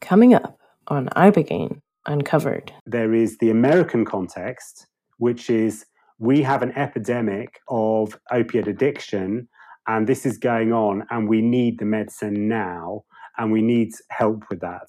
Coming up on Ibogaine Uncovered. There is the American context, which is we have an epidemic of opiate addiction, and this is going on, and we need the medicine now, and we need help with that.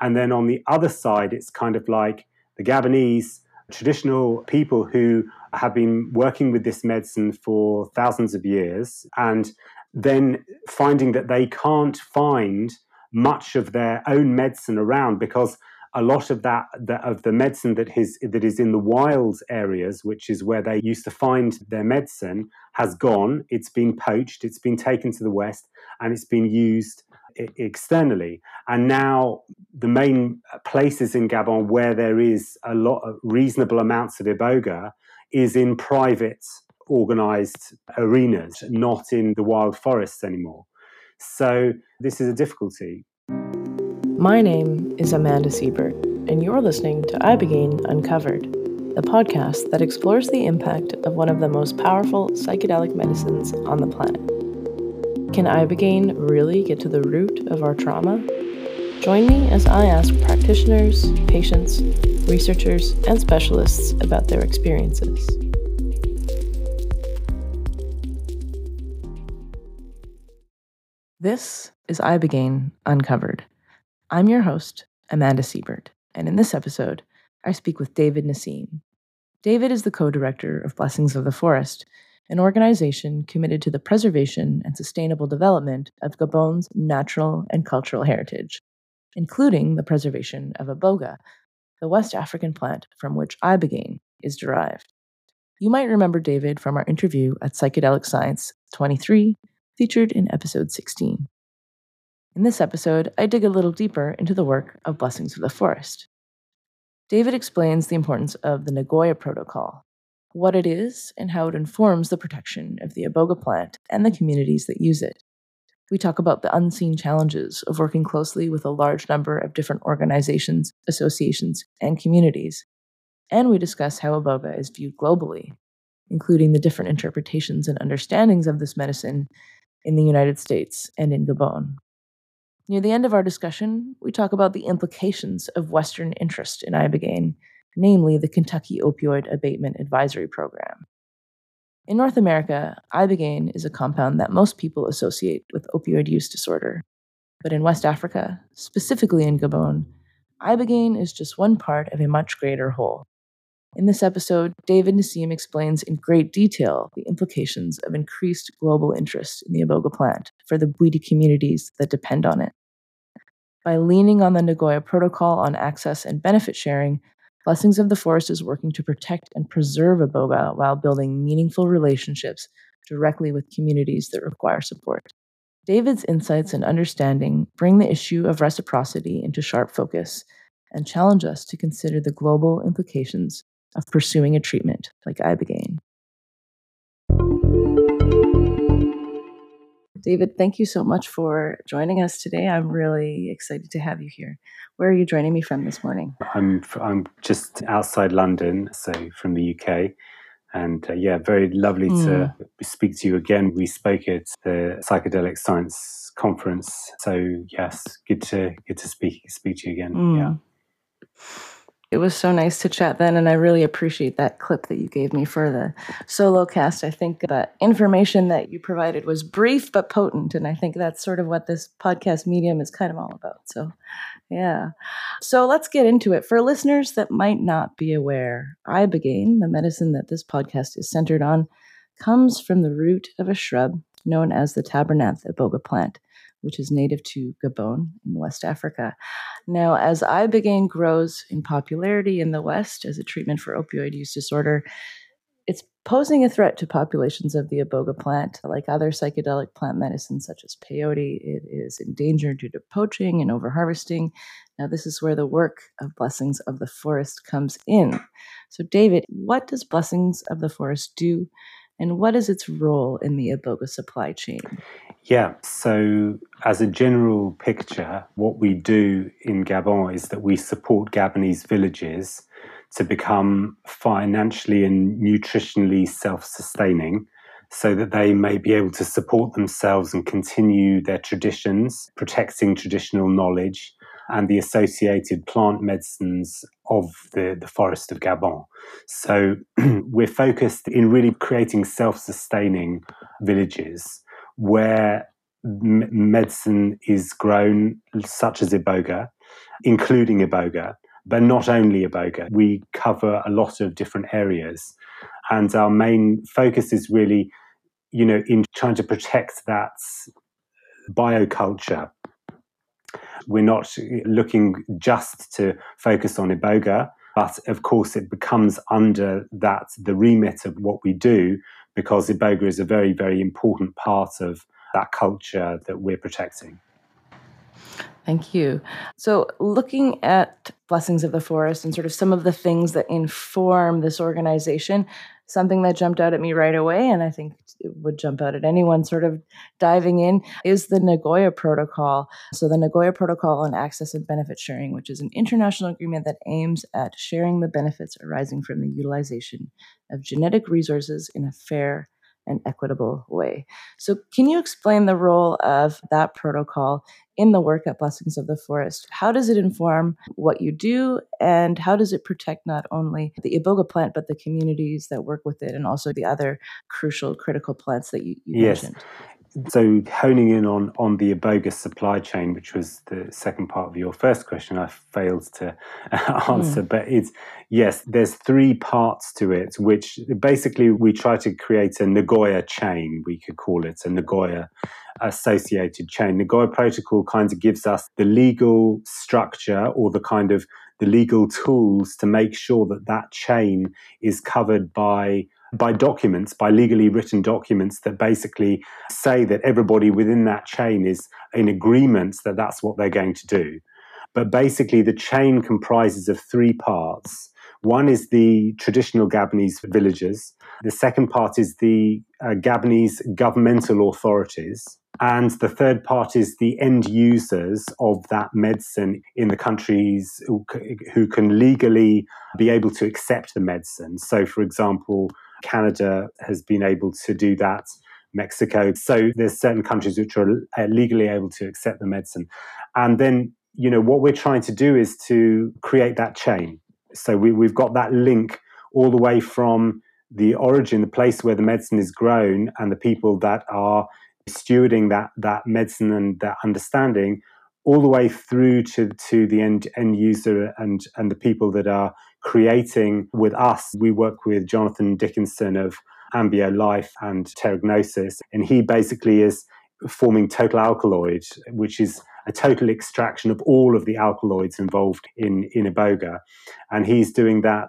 And then on the other side, it's kind of like the Gabonese traditional people who have been working with this medicine for thousands of years, and then finding that they can't find much of their own medicine around because a lot of that, of the medicine that is that is in the wild areas, which is where they used to find their medicine, has gone. It's been poached. It's been taken to the west, and it's been used externally. And now the main places in Gabon where there is a lot of reasonable amounts of iboga is in private organized arenas, not in the wild forests anymore. So this is a difficulty. My name is Amanda Siebert, and you're listening to Ibogaine Uncovered, the podcast that explores the impact of one of the most powerful psychedelic medicines on the planet. Can Ibogaine really get to the root of our trauma? Join me as I ask practitioners, patients, researchers, and specialists about their experiences. This is Ibogaine Uncovered. I'm your host, Amanda Siebert, and in this episode, I speak with David Nassim. David is the co director of Blessings of the Forest, an organization committed to the preservation and sustainable development of Gabon's natural and cultural heritage, including the preservation of iboga, the West African plant from which ibogaine is derived. You might remember David from our interview at Psychedelic Science 23 featured in episode 16. In this episode, I dig a little deeper into the work of Blessings of the Forest. David explains the importance of the Nagoya Protocol, what it is, and how it informs the protection of the iboga plant and the communities that use it. We talk about the unseen challenges of working closely with a large number of different organizations, associations, and communities. And we discuss how iboga is viewed globally, including the different interpretations and understandings of this medicine in the United States and in Gabon. Near the end of our discussion, we talk about the implications of Western interest in Ibogaine, namely the Kentucky Opioid Abatement Advisory Program. In North America, Ibogaine is a compound that most people associate with opioid use disorder. But in West Africa, specifically in Gabon, Ibogaine is just one part of a much greater whole. In this episode, David Nassim explains in great detail the implications of increased global interest in the iboga plant for the Bwiti communities that depend on it. By leaning on the Nagoya Protocol on access and benefit sharing, Blessings of the Forest is working to protect and preserve iboga while building meaningful relationships directly with communities that require support. David's insights and understanding bring the issue of reciprocity into sharp focus and challenge us to consider the global implications of pursuing a treatment like Ibogaine. David, thank you so much for joining us today. I'm really excited to have you here. Where are you joining me from this morning? I'm I'm just outside London, so from the UK. And uh, yeah, very lovely mm. to hmm. speak to you again. We spoke at the Psychedelic Science Conference, so yes, good to good to speak speak to you again. Mm. Yeah. It was so nice to chat then, and I really appreciate that clip that you gave me for the solo cast. I think that information that you provided was brief but potent, and I think that's sort of what this podcast medium is kind of all about. So, yeah. So let's get into it. For listeners that might not be aware, ibogaine, the medicine that this podcast is centered on, comes from the root of a shrub known as the Tabernanthe iboga plant which is native to Gabon in West Africa. Now, as ibogaine grows in popularity in the West as a treatment for opioid use disorder, it's posing a threat to populations of the iboga plant. Like other psychedelic plant medicines, such as peyote, it is endangered due to poaching and overharvesting. Now, this is where the work of Blessings of the Forest comes in. So, David, what does Blessings of the Forest do and what is its role in the iboga supply chain? Yeah, so as a general picture, what we do in Gabon is that we support Gabonese villages to become financially and nutritionally self sustaining so that they may be able to support themselves and continue their traditions, protecting traditional knowledge and the associated plant medicines of the, the forest of Gabon. So we're focused in really creating self sustaining villages where m- medicine is grown, such as iboga, including iboga, but not only iboga. We cover a lot of different areas. And our main focus is really, you know, in trying to protect that bioculture. We're not looking just to focus on iboga, but of course it becomes under that the remit of what we do because iboga is a very, very important part of that culture that we're protecting. Thank you. So, looking at Blessings of the Forest and sort of some of the things that inform this organization, something that jumped out at me right away, and I think it would jump out at anyone sort of diving in, is the Nagoya Protocol. So, the Nagoya Protocol on Access and Benefit Sharing, which is an international agreement that aims at sharing the benefits arising from the utilization of genetic resources in a fair and equitable way. So, can you explain the role of that protocol in the work at Blessings of the Forest? How does it inform what you do, and how does it protect not only the iboga plant, but the communities that work with it, and also the other crucial, critical plants that you, you yes. mentioned? So honing in on on the iboga supply chain, which was the second part of your first question, I failed to answer. Mm. But it's yes, there's three parts to it, which basically we try to create a Nagoya chain. We could call it a Nagoya associated chain. Nagoya Protocol kind of gives us the legal structure or the kind of the legal tools to make sure that that chain is covered by by documents, by legally written documents that basically say that everybody within that chain is in agreement that that's what they're going to do. But basically, the chain comprises of three parts. One is the traditional Gabonese villages. The second part is the uh, Gabonese governmental authorities. And the third part is the end users of that medicine in the countries who, who can legally be able to accept the medicine. So, for example, Canada has been able to do that. Mexico. So there's certain countries which are uh, legally able to accept the medicine. And then, you know, what we're trying to do is to create that chain. So we, we've got that link all the way from the origin, the place where the medicine is grown, and the people that are stewarding that that medicine and that understanding, all the way through to to the end end user and and the people that are creating with us. We work with Jonathan Dickinson of Ambio Life and Terragnosis, and he basically is forming total alkaloid, which is a total extraction of all of the alkaloids involved in, in iboga. And he's doing that,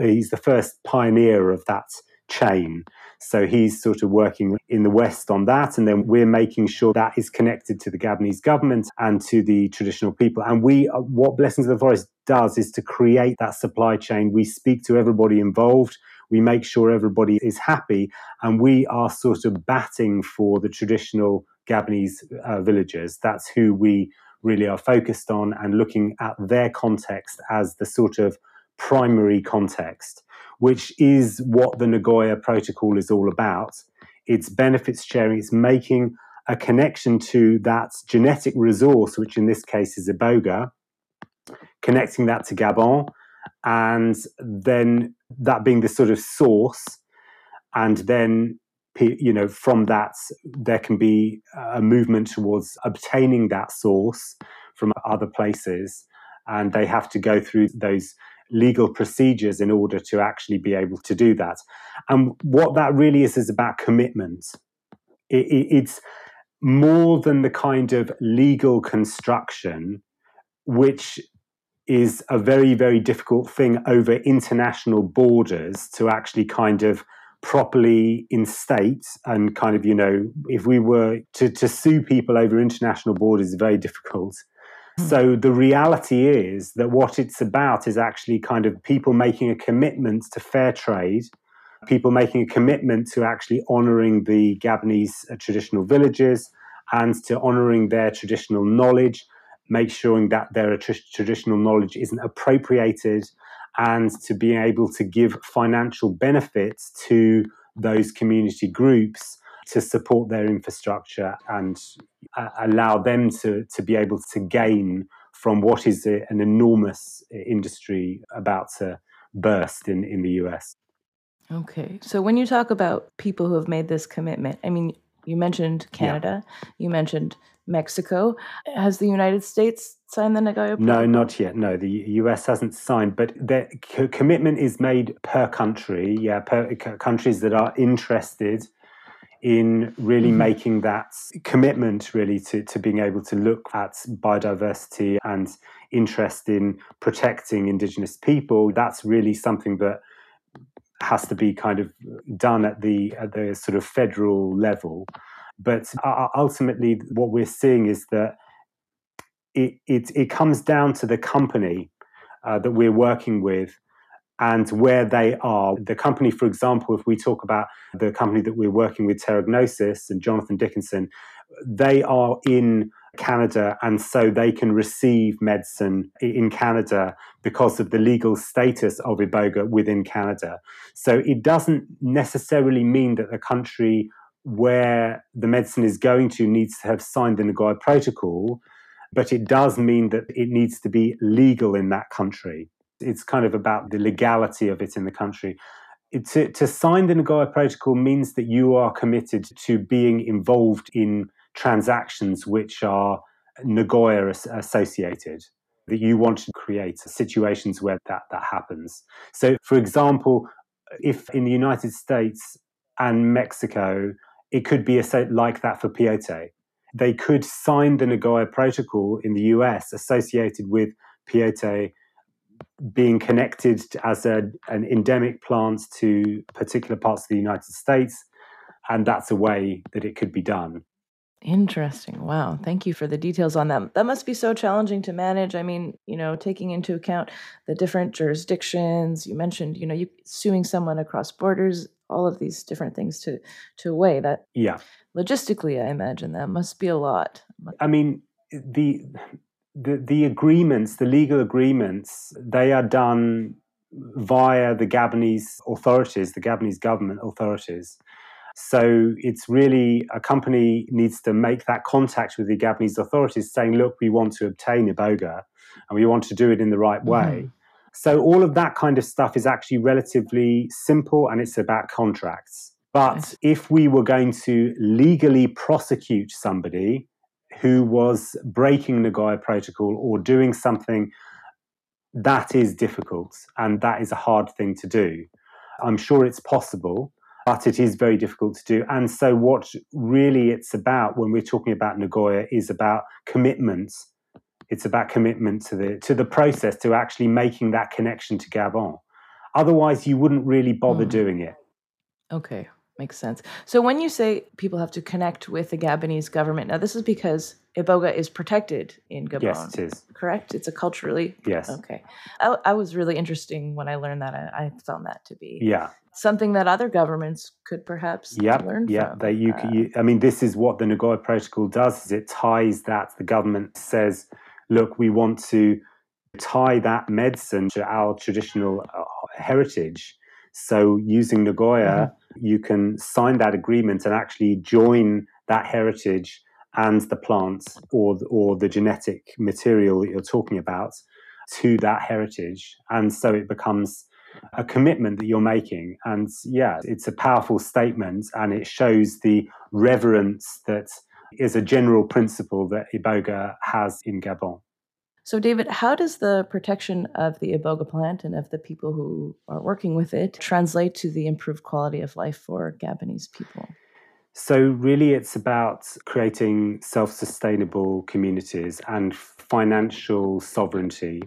he's the first pioneer of that chain. So he's sort of working in the West on that. And then we're making sure that is connected to the Gabonese government and to the traditional people. And we, uh, what Blessings of the Forest does is to create that supply chain. We speak to everybody involved. We make sure everybody is happy. And we are sort of batting for the traditional Gabonese uh, villagers. That's who we really are focused on and looking at their context as the sort of primary context which is what the Nagoya Protocol is all about. It's benefits sharing, it's making a connection to that genetic resource, which in this case is iboga, connecting that to Gabon, and then that being the sort of source, and then you know from that there can be a movement towards obtaining that source from other places, and they have to go through those legal procedures in order to actually be able to do that. And what that really is is about commitment. It, it, it's more than the kind of legal construction, which is a very, very difficult thing over international borders to actually kind of properly instate and kind of, you know, if we were to, to sue people over international borders is very difficult. So the reality is that what it's about is actually kind of people making a commitment to fair trade, people making a commitment to actually honoring the Gabonese uh, traditional villages and to honoring their traditional knowledge, make sure that their tr- traditional knowledge isn't appropriated, and to be able to give financial benefits to those community groups to support their infrastructure and uh, allow them to, to be able to gain from what is a, an enormous industry about to burst in, in the US. Okay. So when you talk about people who have made this commitment, I mean, you mentioned Canada, yeah. you mentioned Mexico. Has the United States signed the Nagoya Protocol? No, not yet. No, the US hasn't signed, but the commitment is made per country. Yeah, per countries that are interested in really mm-hmm. making that commitment really to, to being able to look at biodiversity and interest in protecting indigenous people that's really something that has to be kind of done at the at the sort of federal level but ultimately what we're seeing is that it it, it comes down to the company uh, that we're working with and where they are. The company, for example, if we talk about the company that we're working with, Terragnosis and Jonathan Dickinson, they are in Canada and so they can receive medicine in Canada because of the legal status of Iboga within Canada. So it doesn't necessarily mean that the country where the medicine is going to needs to have signed the Nagoya Protocol, but it does mean that it needs to be legal in that country. It's kind of about the legality of it in the country. It, to, to sign the Nagoya Protocol means that you are committed to being involved in transactions which are Nagoya associated, that you want to create situations where that, that happens. So, for example, if in the United States and Mexico, it could be a like that for peyote. They could sign the Nagoya Protocol in the US associated with peyote being connected as a, an endemic plant to particular parts of the United States. And that's a way that it could be done. Interesting. Wow. Thank you for the details on that. That must be so challenging to manage. I mean, you know, taking into account the different jurisdictions. You mentioned, you know, you suing someone across borders, all of these different things to to weigh that. Yeah. Logistically, I imagine that must be a lot. I mean, the the, the agreements, the legal agreements, they are done via the Gabonese authorities, the Gabonese government authorities. So it's really a company needs to make that contact with the Gabonese authorities saying, look, we want to obtain Iboga and we want to do it in the right way. Mm-hmm. So all of that kind of stuff is actually relatively simple and it's about contracts. But if we were going to legally prosecute somebody, who was breaking Nagoya Protocol or doing something that is difficult and that is a hard thing to do. I'm sure it's possible, but it is very difficult to do. And so, what really it's about when we're talking about Nagoya is about commitment. It's about commitment to the to the process, to actually making that connection to Gabon. Otherwise, you wouldn't really bother mm. doing it. Okay, Makes sense. So when you say people have to connect with the Gabonese government, now this is because Iboga is protected in Gabon. Yes, it is. Correct? It's a culturally. Yes. Okay. I, I was really interesting when I learned that. I, I, found that to be yeah something that other governments could perhaps yep, learn yeah, from. They, you, uh, you, I mean, this is what the Nagoya Protocol does: is it ties that the government says, look, we want to tie that medicine to our traditional uh, heritage. So using Nagoya. Mm-hmm. you can sign that agreement and actually join that heritage and the plants or or the genetic material that you're talking about to that heritage. And so it becomes a commitment that you're making. And yeah it's a powerful statement and it shows the reverence that is a general principle that iboga has in gabon so, David, how does the protection of the iboga plant and of the people who are working with it translate to the improved quality of life for Gabonese people? So, really, it's about creating self sustainable communities and financial sovereignty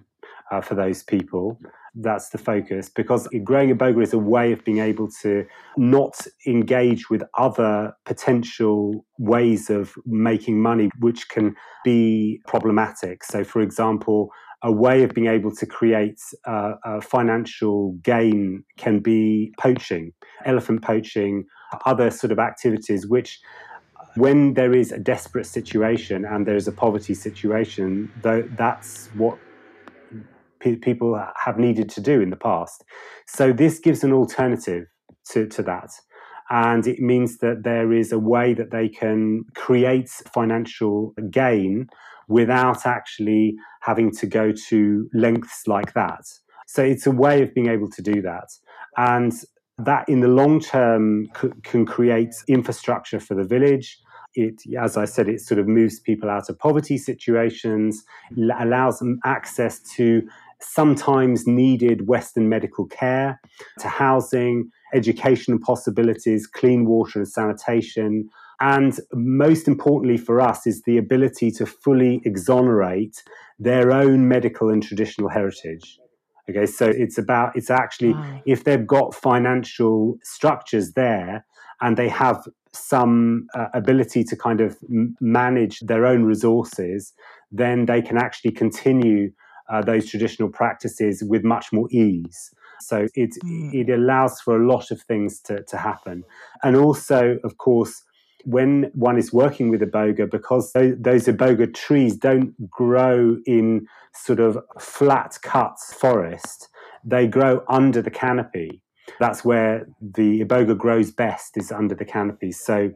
uh, for those people that's the focus because growing a iboga is a way of being able to not engage with other potential ways of making money which can be problematic. So for example a way of being able to create a financial gain can be poaching elephant poaching other sort of activities which when there is a desperate situation and there is a poverty situation, though that's what pe- people have needed to do in the past. So this gives an alternative to, to that. And it means that there is a way that they can create financial gain without actually having to go to lengths like that. So it's a way of being able to do that. And that in the long term c- can create infrastructure for the village. It, as I said, it sort of moves people out of poverty situations, allows them access to sometimes needed Western medical care, to housing, education possibilities, clean water and sanitation. And most importantly for us is the ability to fully exonerate their own medical and traditional heritage. Okay, so it's about, it's actually, wow. if they've got financial structures there and they have some uh, ability to kind of m- manage their own resources, then they can actually continue uh, those traditional practices with much more ease. So it mm. it allows for a lot of things to, to happen. And also, of course, when one is working with iboga, because those, those iboga trees don't grow in sort of flat cut forest, they grow under the canopy. That's where the iboga grows best, is under the canopy. So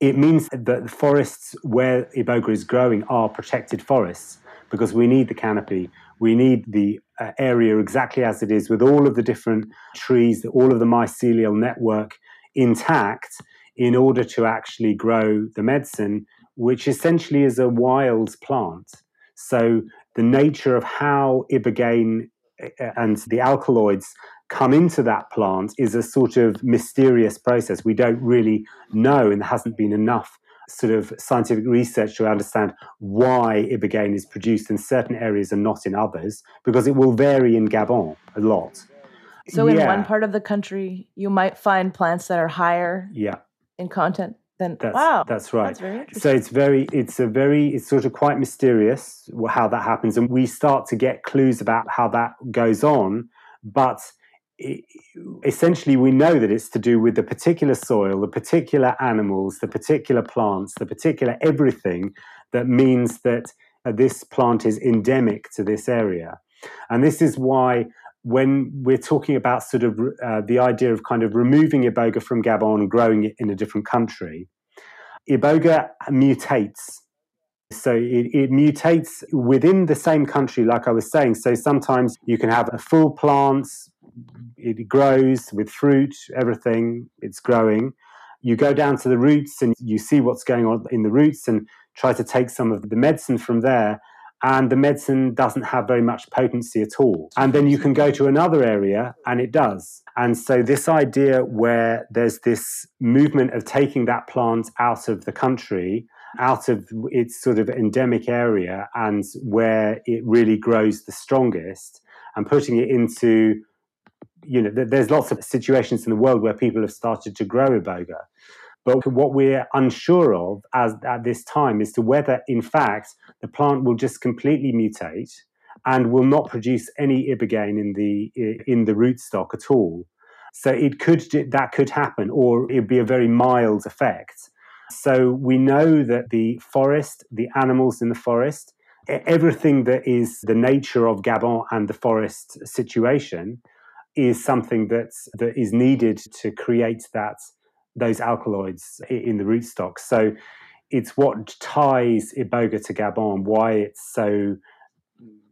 it means that the forests where iboga is growing are protected forests because we need the canopy. We need the uh, area exactly as it is with all of the different trees, all of the mycelial network intact in order to actually grow the medicine, which essentially is a wild plant. So the nature of how ibogaine uh, and the alkaloids come into that plant is a sort of mysterious process. We don't really know, and there hasn't been enough sort of scientific research to understand why ibogaine is produced in certain areas and not in others, because it will vary in Gabon a lot. So, yeah. in one part of the country, you might find plants that are higher yeah. in content than that's, wow. That's right. That's so it's very, it's a very, it's sort of quite mysterious how that happens, and we start to get clues about how that goes on, but essentially we know that it's to do with the particular soil, the particular animals, the particular plants, the particular everything that means that uh, this plant is endemic to this area. And this is why when we're talking about sort of uh, the idea of kind of removing iboga from Gabon and growing it in a different country, iboga mutates so it, it, mutates within the same country, like I was saying. So sometimes you can have a full plant, it grows with fruit, everything, it's growing. You go down to the roots and you see what's going on in the roots and try to take some of the medicine from there. And the medicine doesn't have very much potency at all. And then you can go to another area and it does. And so, this idea where there's this movement of taking that plant out of the country out of its sort of endemic area and where it really grows the strongest and putting it into you know there's lots of situations in the world where people have started to grow iboga but what we're unsure of as at this time is to whether in fact the plant will just completely mutate and will not produce any ibogaine in the in the rootstock at all. So it could that could happen or it'd be a very mild effect. So we know that the forest, the animals in the forest, everything that is the nature of Gabon and the forest situation is something that's, that is needed to create that those alkaloids in the rootstock. So it's what ties Iboga to Gabon, why it's so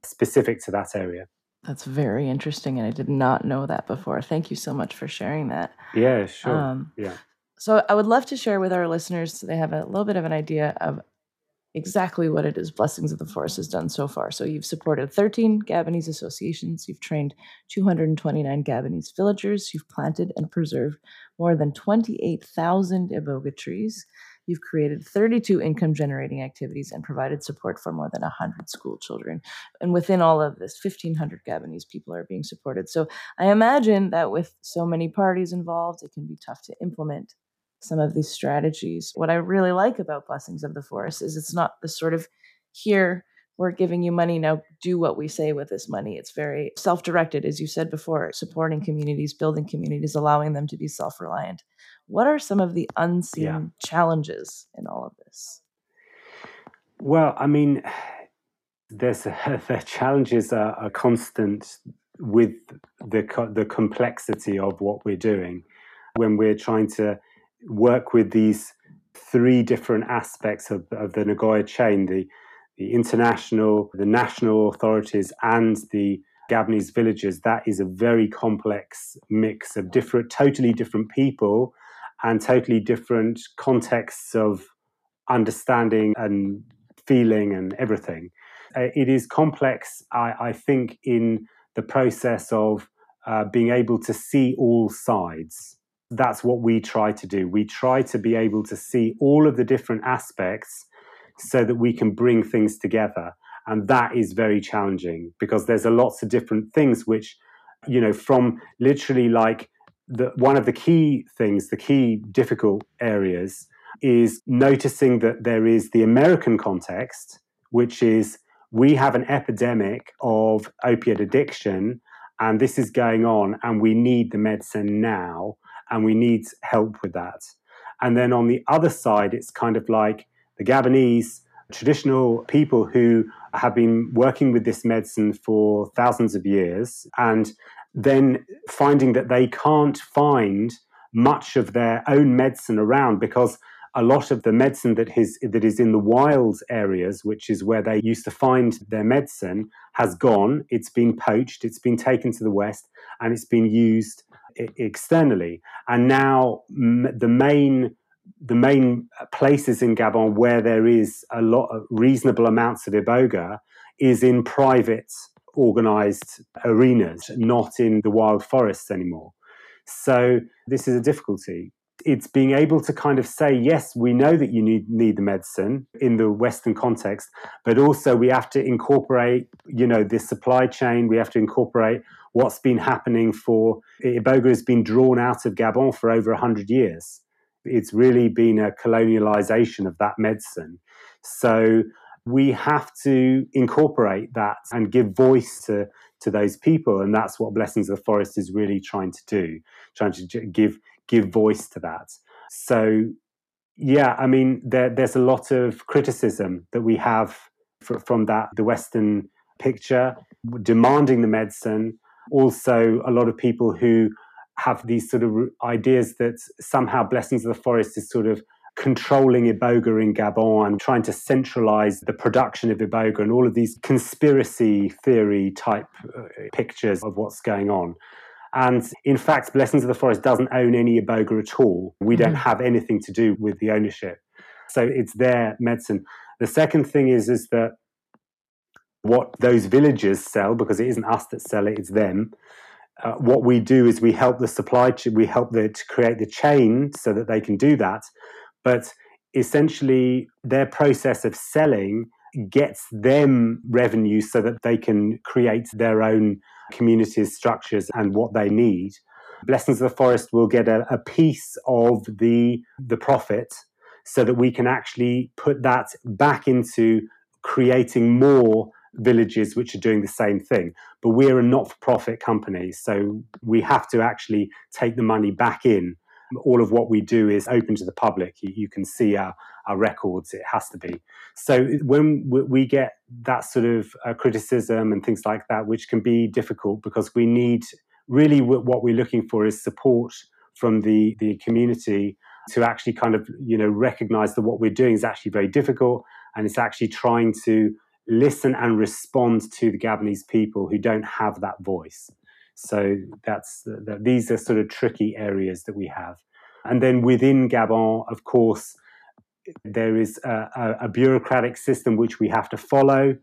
specific to that area. That's very interesting, and I did not know that before. Thank you so much for sharing that. Yeah, sure. Um, yeah. So I would love to share with our listeners so they have a little bit of an idea of exactly what it is Blessings of the Forest has done so far. So you've supported 13 Gabonese associations, you've trained 229 Gabonese villagers, you've planted and preserved more than 28,000 iboga trees. You've created 32 income generating activities and provided support for more than 100 school children. And within all of this, 1,500 Gabonese people are being supported. So I imagine that with so many parties involved, it can be tough to implement some of these strategies. What I really like about Blessings of the Forest is it's not the sort of here we're giving you money now do what we say with this money it's very self-directed as you said before supporting communities building communities allowing them to be self-reliant what are some of the unseen yeah. challenges in all of this well i mean there's the challenges are, are constant with the the complexity of what we're doing when we're trying to work with these three different aspects of, of the Nagoya chain the, the international, the national authorities, and the Gabonese villages. That is a very complex mix of different, totally different people and totally different contexts of understanding and feeling and everything. Uh, it is complex, I, I, think, in the process of uh, being able to see all sides. That's what we try to do. We try to be able to see all of the different aspects so that we can bring things together. And that is very challenging because there's a lots of different things which, you know, from literally like the, one of the key things, the key difficult areas is noticing that there is the American context, which is we have an epidemic of opiate addiction and this is going on and we need the medicine now and we need help with that. And then on the other side, it's kind of like the Gabonese traditional people who have been working with this medicine for thousands of years and then finding that they can't find much of their own medicine around because a lot of the medicine that is, that is in the wild areas, which is where they used to find their medicine, has gone. It's been poached, it's been taken to the West, and it's been used externally. And now the main the main places in Gabon where there is a lot of reasonable amounts of iboga is in private organized arenas, not in the wild forests anymore. So this is a difficulty it's being able to kind of say, yes, we know that you need, need the medicine in the Western context, but also we have to incorporate, you know, this supply chain. We have to incorporate what's been happening for Iboga has been drawn out of Gabon for over 100 years. It's really been a colonialization of that medicine. So we have to incorporate that and give voice to, to those people. And that's what Blessings of the Forest is really trying to do, trying to give give voice to that. So, yeah, I mean, there, there's a lot of criticism that we have for, from that the Western picture, demanding the medicine. Also, a lot of people who have these sort of ideas that somehow Blessings of the Forest is sort of controlling Iboga in Gabon and trying to centralize the production of Iboga and all of these conspiracy theory type uh, pictures of what's going on. And in fact, Blessings of the Forest doesn't own any iboga at all. We don't mm-hmm. have anything to do with the ownership. So it's their medicine. The second thing is, is that what those villagers sell, because it isn't us that sell it, it's them. Uh, what we do is we help the supply chain, we help the, to create the chain so that they can do that. But essentially, their process of selling gets them revenue so that they can create their own communities, structures, and what they need. Blessings of the Forest will get a, a piece of the, the profit so that we can actually put that back into creating more villages which are doing the same thing. But we're a not for profit company, so we have to actually take the money back in all of what we do is open to the public. You, you can see our, our records, it has to be. So when we get that sort of uh, criticism and things like that, which can be difficult because we need really what we're looking for is support from the, the community to actually kind of you know recognize that what we're doing is actually very difficult and it's actually trying to listen and respond to the Gabonese people who don't have that voice. So that's these are sort of tricky areas that we have. And then within Gabon, of course, there is a, a, bureaucratic system which we have to follow.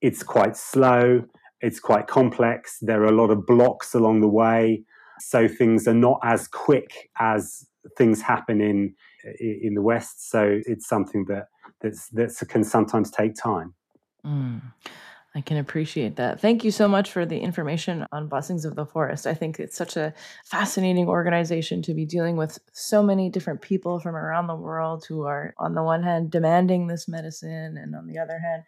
It's quite slow. It's quite complex. There are a lot of blocks along the way, so things are not as quick as things happen in in the West. So it's something that that's that can sometimes take time. Mm. I can appreciate that. Thank you so much for the information on Blessings of the Forest. I think it's such a fascinating organization to be dealing with so many different people from around the world who are, on the one hand, demanding this medicine, and on the other hand,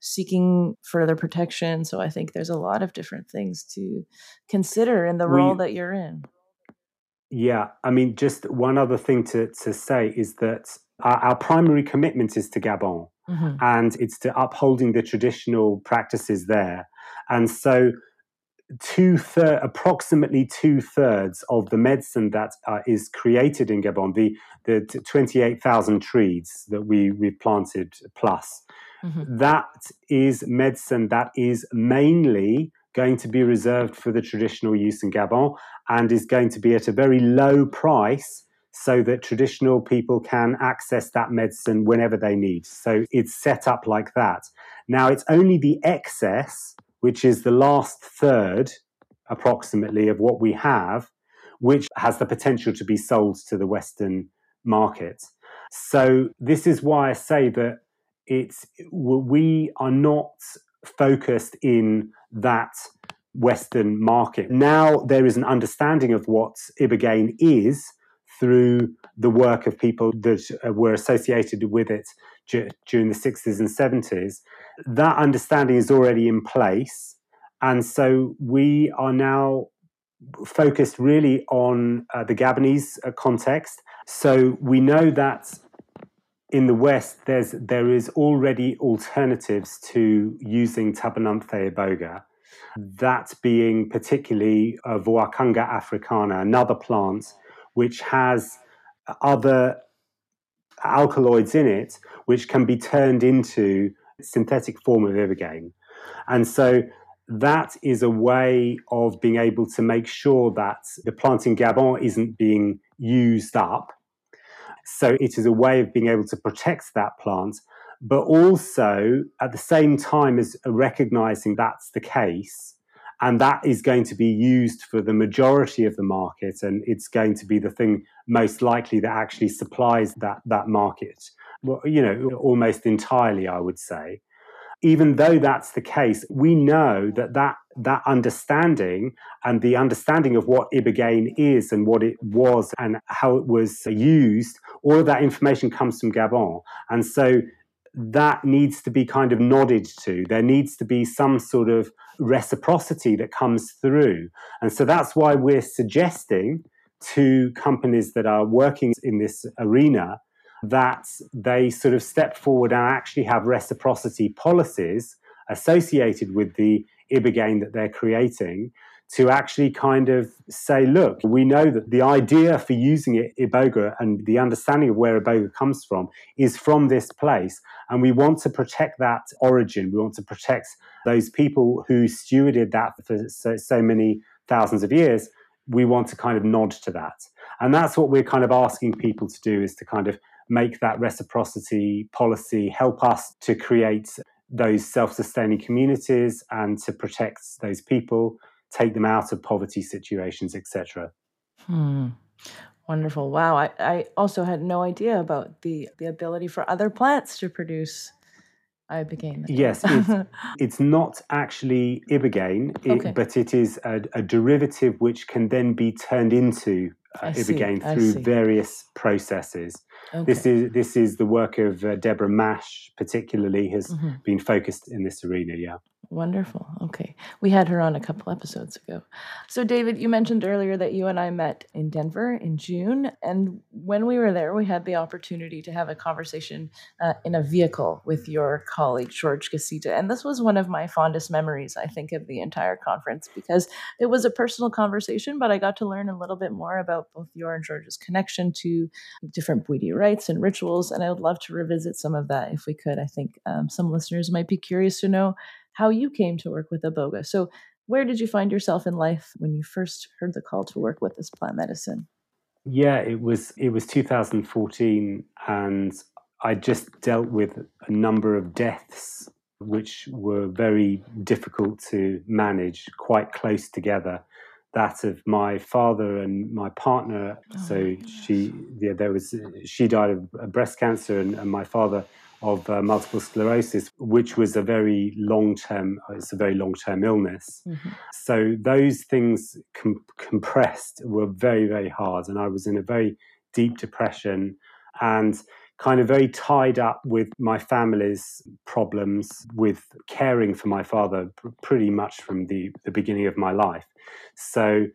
seeking further protection. So I think there's a lot of different things to consider in the role we, that you're in. Yeah. I mean, just one other thing to, to say is that our, our primary commitment is to Gabon mm-hmm. and it's to upholding the traditional practices there. And so two thirds, approximately two thirds of the medicine that uh, is created in Gabon, the the twenty eight thousand trees that we we've planted plus, mm-hmm. that is medicine that is mainly going to be reserved for the traditional use in Gabon and is going to be at a very low price so that traditional people can access that medicine whenever they need. So it's set up like that. Now, it's only the excess, which is the last third approximately of what we have, which has the potential to be sold to the Western market. So this is why I say that it's we are not focused in that Western market. Now there is an understanding of what ibogaine is through the work of people that were associated with it during the 60s and 70s. That understanding is already in place. And so we are now focused really on uh, the Gabonese uh, context. So we know that in the West, there's there is already alternatives to using Tabernanthe iboga. That being particularly uh, Voacanga africana, another plant which has other alkaloids in it, which can be turned into synthetic form of ibogaine. And so that is a way of being able to make sure that the plant in Gabon isn't being used up so it is a way of being able to protect that plant, but also at the same time as recognizing that's the case. And that is going to be used for the majority of the market, and it's going to be the thing most likely that actually supplies that that market. Well, you know, almost entirely, I would say even though that's the case, we know that that, that understanding and the understanding of what Ibogaine is and what it was and how it was used, all of that information comes from Gabon. And so that needs to be kind of nodded to. There needs to be some sort of reciprocity that comes through. And so that's why we're suggesting to companies that are working in this arena that they sort of step forward and actually have reciprocity policies associated with the ibogaine that they're creating to actually kind of say, look, we know that the idea for using iboga, and the understanding of where iboga comes from is from this place. And we want to protect that origin. We want to protect those people who stewarded that for so, so many thousands of years. We want to kind of nod to that. And that's what we're kind of asking people to do is to kind of make that reciprocity policy help us to create those self sustaining communities and to protect those people, take them out of poverty situations, etc. Hmm. Wonderful. Wow. I, I also had no idea about the, the ability for other plants to produce ibogaine. Yes, it's, it's, not actually ibogaine, it, okay. but it is a, a, derivative which can then be turned into uh, ibogaine through various processes. Okay. This is this is the work of uh, Deborah Mash, particularly, has mm-hmm. been focused in this arena. Yeah. Wonderful. Okay. We had her on a couple episodes ago. So, David, you mentioned earlier that you and I met in Denver in June. And when we were there, we had the opportunity to have a conversation uh, in a vehicle with your colleague, George Casita. And this was one of my fondest memories, I think, of the entire conference because it was a personal conversation, but I got to learn a little bit more about both your and George's connection to different Bwiti rites and rituals. And I would love to revisit some of that if we could. I think um, some listeners might be curious to know how you came to work with Iboga. So, where did you find yourself in life when you first heard the call to work with this plant medicine? Yeah, it was it was 2014, and I just dealt with a number of deaths which were very difficult to manage, quite close together. That of my father and my partner. Oh so she, yeah, there was she died of breast cancer, and, and my father of uh, multiple sclerosis, which was a very long term, it's a very long term illness. Mm-hmm. So those things com- compressed were very, very hard. And I was in a very deep depression and kind of very tied up with my family's problems with caring for my father pretty much from the, the beginning of my life. So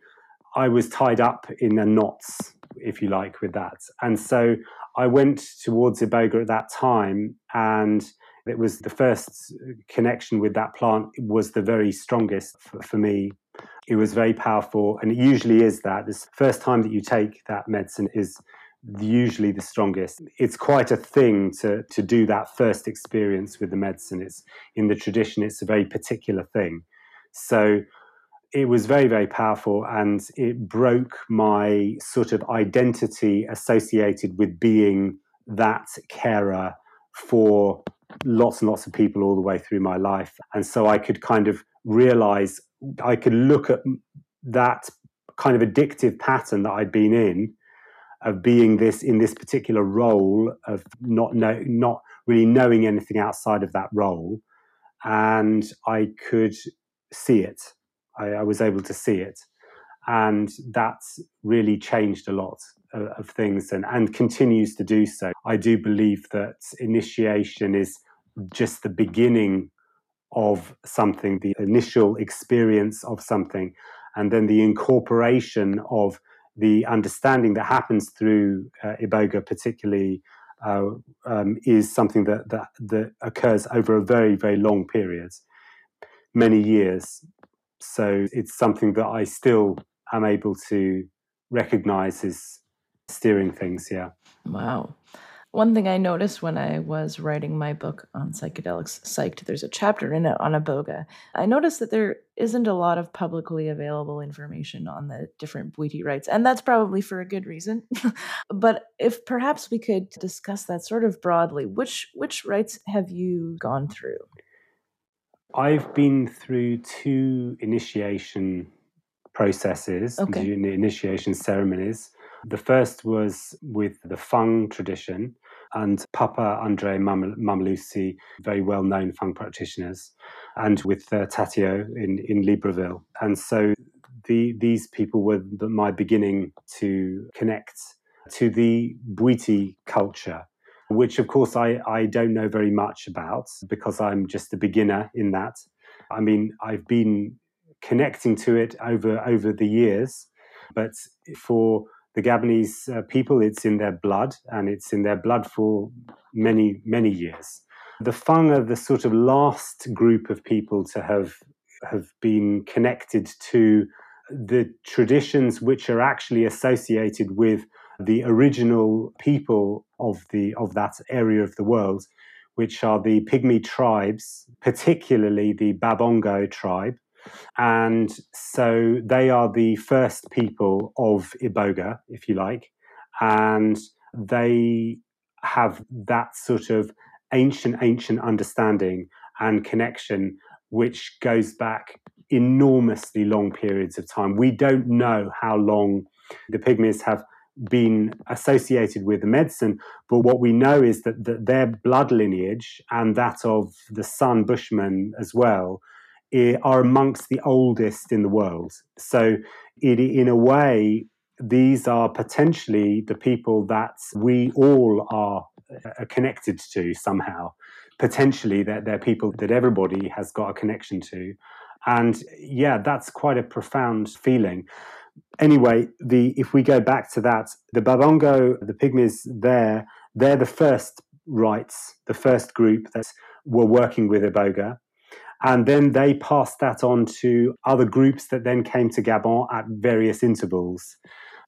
I was tied up in the knots, if you like, with that. And so I went towards Iboga at that time, and it was the first connection with that plant was the very strongest for, for me It was very powerful, and it usually is that. This first time that you take that medicine is usually the strongest. It's quite a thing to to do that first experience with the medicine. It's in the tradition. It's a very particular thing. So it was very very powerful, and it broke my sort of identity associated with being that carer for lots and lots of people all the way through my life. And so I could kind of realize, I could look at that kind of addictive pattern that I'd been in of being this in this particular role of not know, not really knowing anything outside of that role. And I could see it. I, I was able to see it. And that's really changed a lot of things and, and continues to do so. I do believe that initiation is just the beginning of something, the initial experience of something, and then the incorporation of the understanding that happens through uh, iboga, particularly, uh, um, is something that, that that occurs over a very very long period, many years. So it's something that I still am able to recognize as steering things. Yeah. Wow. One thing I noticed when I was writing my book on psychedelics, Psyched, there's a chapter in it on Iboga. I noticed that there isn't a lot of publicly available information on the different Bwiti rites, and that's probably for a good reason. but if perhaps we could discuss that sort of broadly, which which rites have you gone through? I've been through two initiation processes, okay. initiation ceremonies. The first was with the Fang tradition and Papa Andre Mamalusi, very well known Fang practitioners, and with uh, Tatio in, in Libreville. And so the, these people were the, my beginning to connect to the Bwiti culture, which of course I, I don't know very much about because I'm just a beginner in that. I mean, I've been connecting to it over over the years, but for the Gabonese uh, people, it's in their blood, and it's in their blood for many, many years. The Fang are the sort of last group of people to have have been connected to the traditions which are actually associated with the original people of the of that area of the world, which are the Pygmy tribes, particularly the Babongo tribe, and so they are the first people of Iboga, if you like. And they have that sort of ancient, ancient understanding and connection, which goes back enormously long periods of time. We don't know how long the Pygmies have been associated with the medicine, but what we know is that, that their blood lineage and that of the San Bushmen as well are amongst the oldest in the world. So, it, in a way, these are potentially the people that we all are uh, connected to somehow. Potentially, they're, they're people that everybody has got a connection to. And yeah, that's quite a profound feeling. Anyway, the if we go back to that, the Babongo, the Pygmies there, they're the first rites, the first group that were working with Iboga. And then they passed that on to other groups that then came to Gabon at various intervals.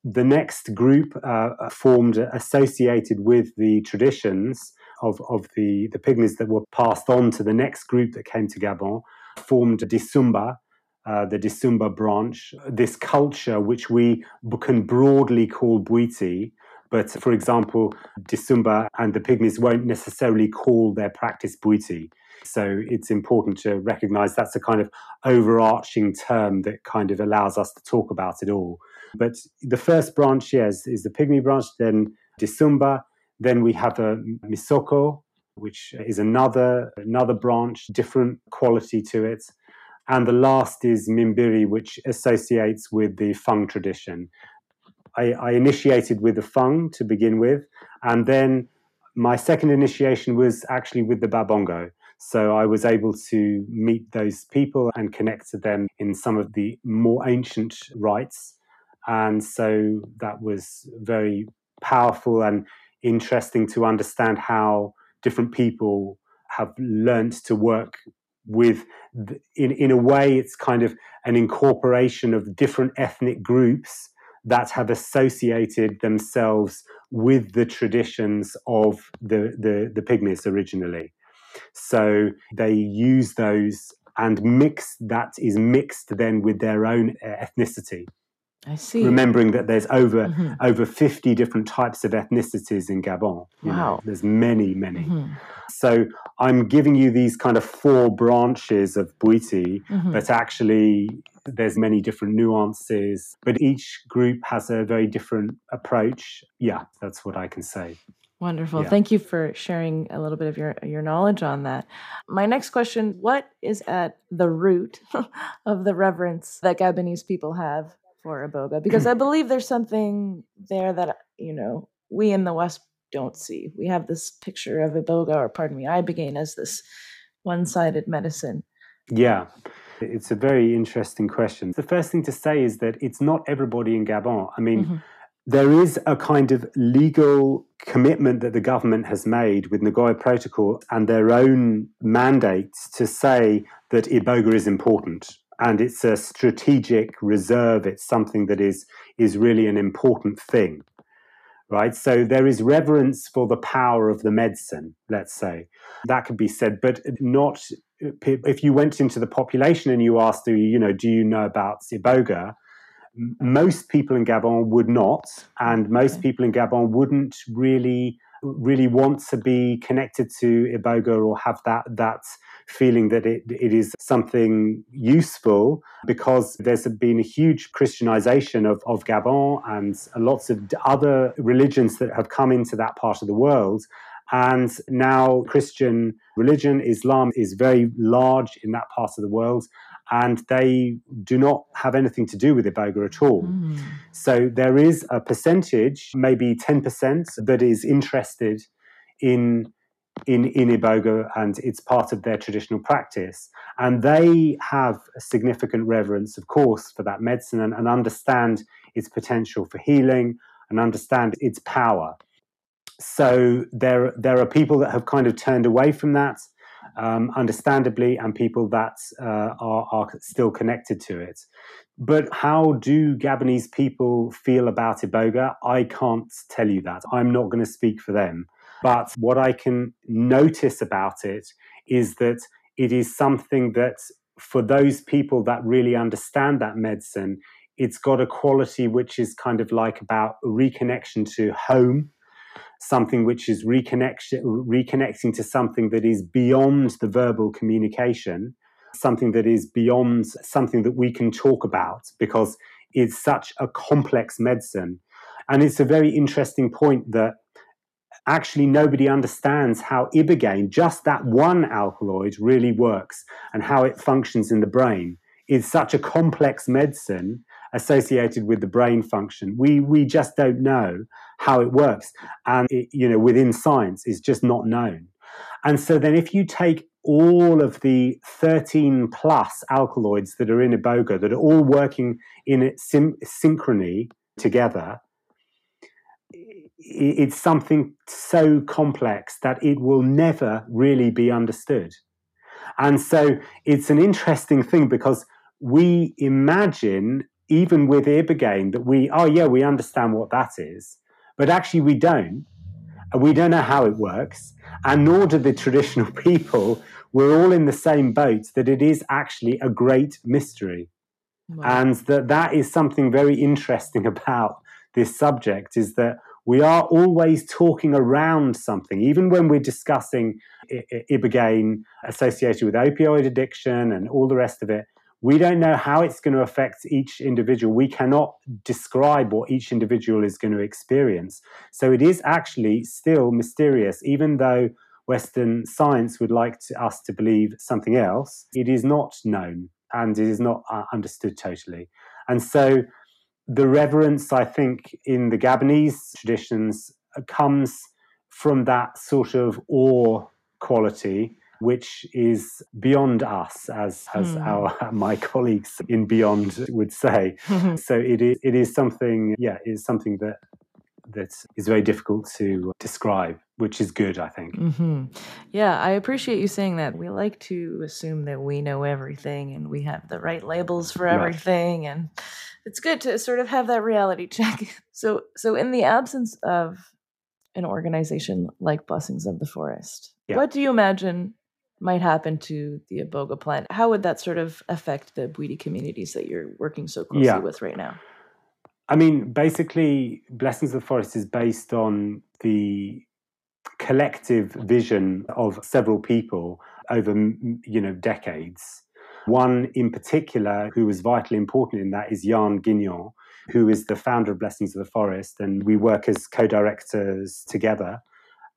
The next group uh, formed associated with the traditions of, of the, the Pygmies that were passed on to the next group that came to Gabon, formed Disumba, uh, the Disumba branch, this culture which we can broadly call Bwiti. But for example, Disumba and the Pygmies won't necessarily call their practice Bwiti. So it's important to recognize that's a kind of overarching term that kind of allows us to talk about it all. But the first branch, yes, is the Pygmy branch, then Disumba, then we have a Misoko, which is another another branch, different quality to it. And the last is Mimbiri, which associates with the Fang tradition. I, I initiated with the Fang to begin with, and then my second initiation was actually with the Babongo. So I was able to meet those people and connect to them in some of the more ancient rites. And so that was very powerful and interesting to understand how different people have learned to work with in in a way it's kind of an incorporation of different ethnic groups that have associated themselves with the traditions of the the, the pygmies originally so they use those and mix that is mixed then with their own ethnicity I see. Remembering that there's over mm-hmm. over 50 different types of ethnicities in Gabon. wow. Know, there's many, many. Mm-hmm. So I'm giving you these kind of four branches of Bwiti, mm-hmm. but actually there's many different nuances, but each group has a very different approach. Yeah, that's what I can say. Wonderful. Yeah. Thank you for sharing a little bit of your, your knowledge on that. My next question What is at the root of the reverence that Gabonese people have for iboga because I believe there's something there that you know we in the West don't see. We have this picture of iboga, or pardon me, ibogaine as this one-sided medicine. Yeah. It's a very interesting question. The first thing to say is that it's not everybody in Gabon. I mean, mm-hmm. There is a kind of legal commitment that the government has made with Nagoya Protocol and their own mandates to say that Iboga is important and it's a strategic reserve. It's something that is is really an important thing, right? So there is reverence for the power of the medicine. Let's say that could be said, but not if you went into the population and you asked, you know, do you know about Iboga? Most people in Gabon would not, and most people in Gabon wouldn't really really want to be connected to Iboga or have that that feeling that it, it is something useful because there's been a huge Christianization of, of Gabon and lots of other religions that have come into that part of the world. And now Christian religion, Islam, is very large in that part of the world. And they do not have anything to do with Iboga at all. Mm. So there is a percentage, maybe 10%, that is interested in in, in Iboga and it's part of their traditional practice. And they have a significant reverence, of course, for that medicine and, and understand its potential for healing and understand its power. So there, there are people that have kind of turned away from that, um, understandably, and people that uh, are, are still connected to it. But how do Gabonese people feel about Iboga? I can't tell you that. I'm not going to speak for them. But what I can notice about it is that it is something that for those people that really understand that medicine, it's got a quality which is kind of like about reconnection to home, something which is reconnection, reconnecting to something that is beyond the verbal communication, something that is beyond something that we can talk about because it's such a complex medicine. And it's a very interesting point that actually nobody understands how ibogaine, just that one alkaloid, really works and how it functions in the brain. It's such a complex medicine associated with the brain function. We we just don't know how it works, and it, you know within science is just not known. And so then, if you take all of the 13 plus alkaloids that are in iboga that are all working in synchrony together, it's something so complex that it will never really be understood. And so it's an interesting thing because we imagine, even with Ibogaine, that we, oh, yeah, we understand what that is, but actually we don't. We don't know how it works, and nor do the traditional people. We're all in the same boat that it is actually a great mystery. Wow. And that that is something very interesting about this subject is that we are always talking around something, even when we're discussing ibogaine associated with opioid addiction and all the rest of it. We don't know how it's going to affect each individual. We cannot describe what each individual is going to experience. So it is actually still mysterious, even though Western science would like to, us to believe something else. It is not known and it is not uh, understood totally. And so the reverence, I think, in the Gabonese traditions comes from that sort of awe quality, which is beyond us, as as hmm. our my colleagues in Beond would say. so it is it is something, yeah, it is something that that is very difficult to describe, which is good, I think. Mm-hmm. Yeah, I appreciate you saying that. We like to assume that we know everything and we have the right labels for everything, right. and it's good to sort of have that reality check. So, so in the absence of an organization like Blessings of the Forest, yeah. what do you imagine might happen to the Iboga plant? How would that sort of affect the Bwiti communities that you're working so closely yeah. with right now? I mean, basically, Blessings of the Forest is based on the collective vision of several people over, you know, decades. One in particular who was vitally important in that is Yann Guignon, who is the founder of Blessings of the Forest, and we work as co-directors together.